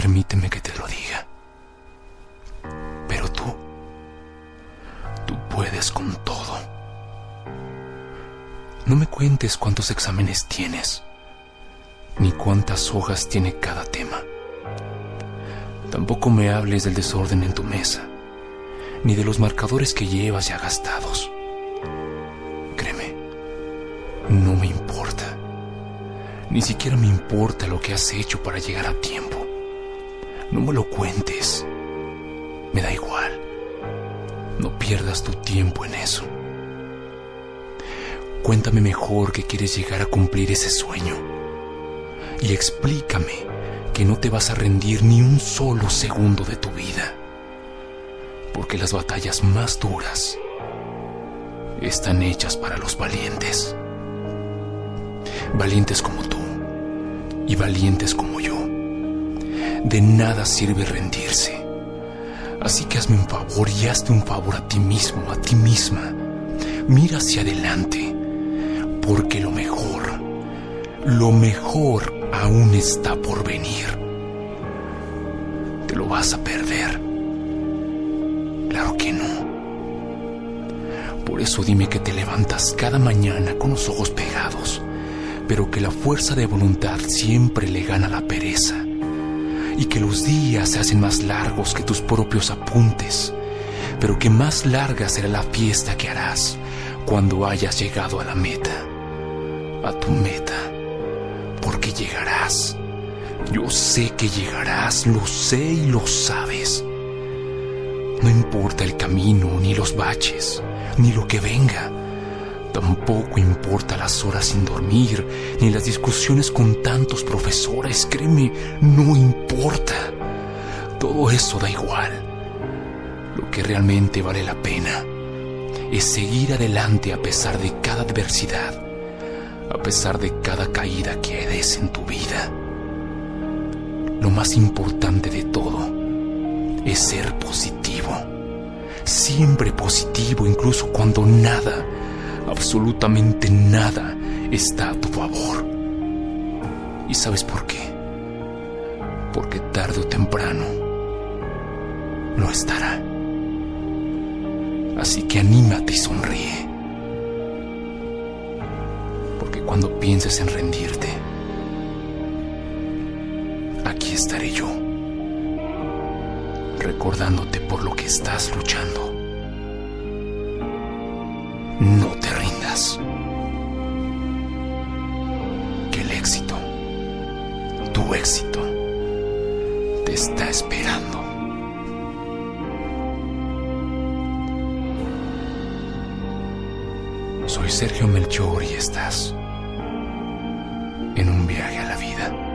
permíteme que te lo diga. Pero tú, tú puedes con todo. No me cuentes cuántos exámenes tienes, ni cuántas hojas tiene cada tema. Tampoco me hables del desorden en tu mesa, ni de los marcadores que llevas ya gastados. Créeme, no me importa. Ni siquiera me importa lo que has hecho para llegar a tiempo. No me lo cuentes. Me da igual. No pierdas tu tiempo en eso. Cuéntame mejor que quieres llegar a cumplir ese sueño. Y explícame que no te vas a rendir ni un solo segundo de tu vida. Porque las batallas más duras están hechas para los valientes. Valientes como tú y valientes como yo. De nada sirve rendirse. Así que hazme un favor y hazte un favor a ti mismo, a ti misma. Mira hacia adelante, porque lo mejor, lo mejor aún está por venir. ¿Te lo vas a perder? Claro que no. Por eso dime que te levantas cada mañana con los ojos pegados, pero que la fuerza de voluntad siempre le gana la pereza y que los días se hacen más largos que tus propios apuntes, pero que más larga será la fiesta que harás cuando hayas llegado a la meta, a tu meta, porque llegarás. Yo sé que llegarás, lo sé y lo sabes. No importa el camino, ni los baches, ni lo que venga. Tampoco importa las horas sin dormir, ni las discusiones con tantos profesores. Créeme, no importa. Todo eso da igual. Lo que realmente vale la pena es seguir adelante a pesar de cada adversidad, a pesar de cada caída que des en tu vida. Lo más importante de todo es ser positivo. Siempre positivo, incluso cuando nada, absolutamente nada está a tu favor. ¿Y sabes por qué? Porque tarde o temprano no estará. Así que anímate y sonríe. Porque cuando pienses en rendirte, aquí estaré yo, recordándote por lo que estás luchando. No te Que el éxito, tu éxito, te está esperando. Soy Sergio Melchor y estás en un viaje a la vida.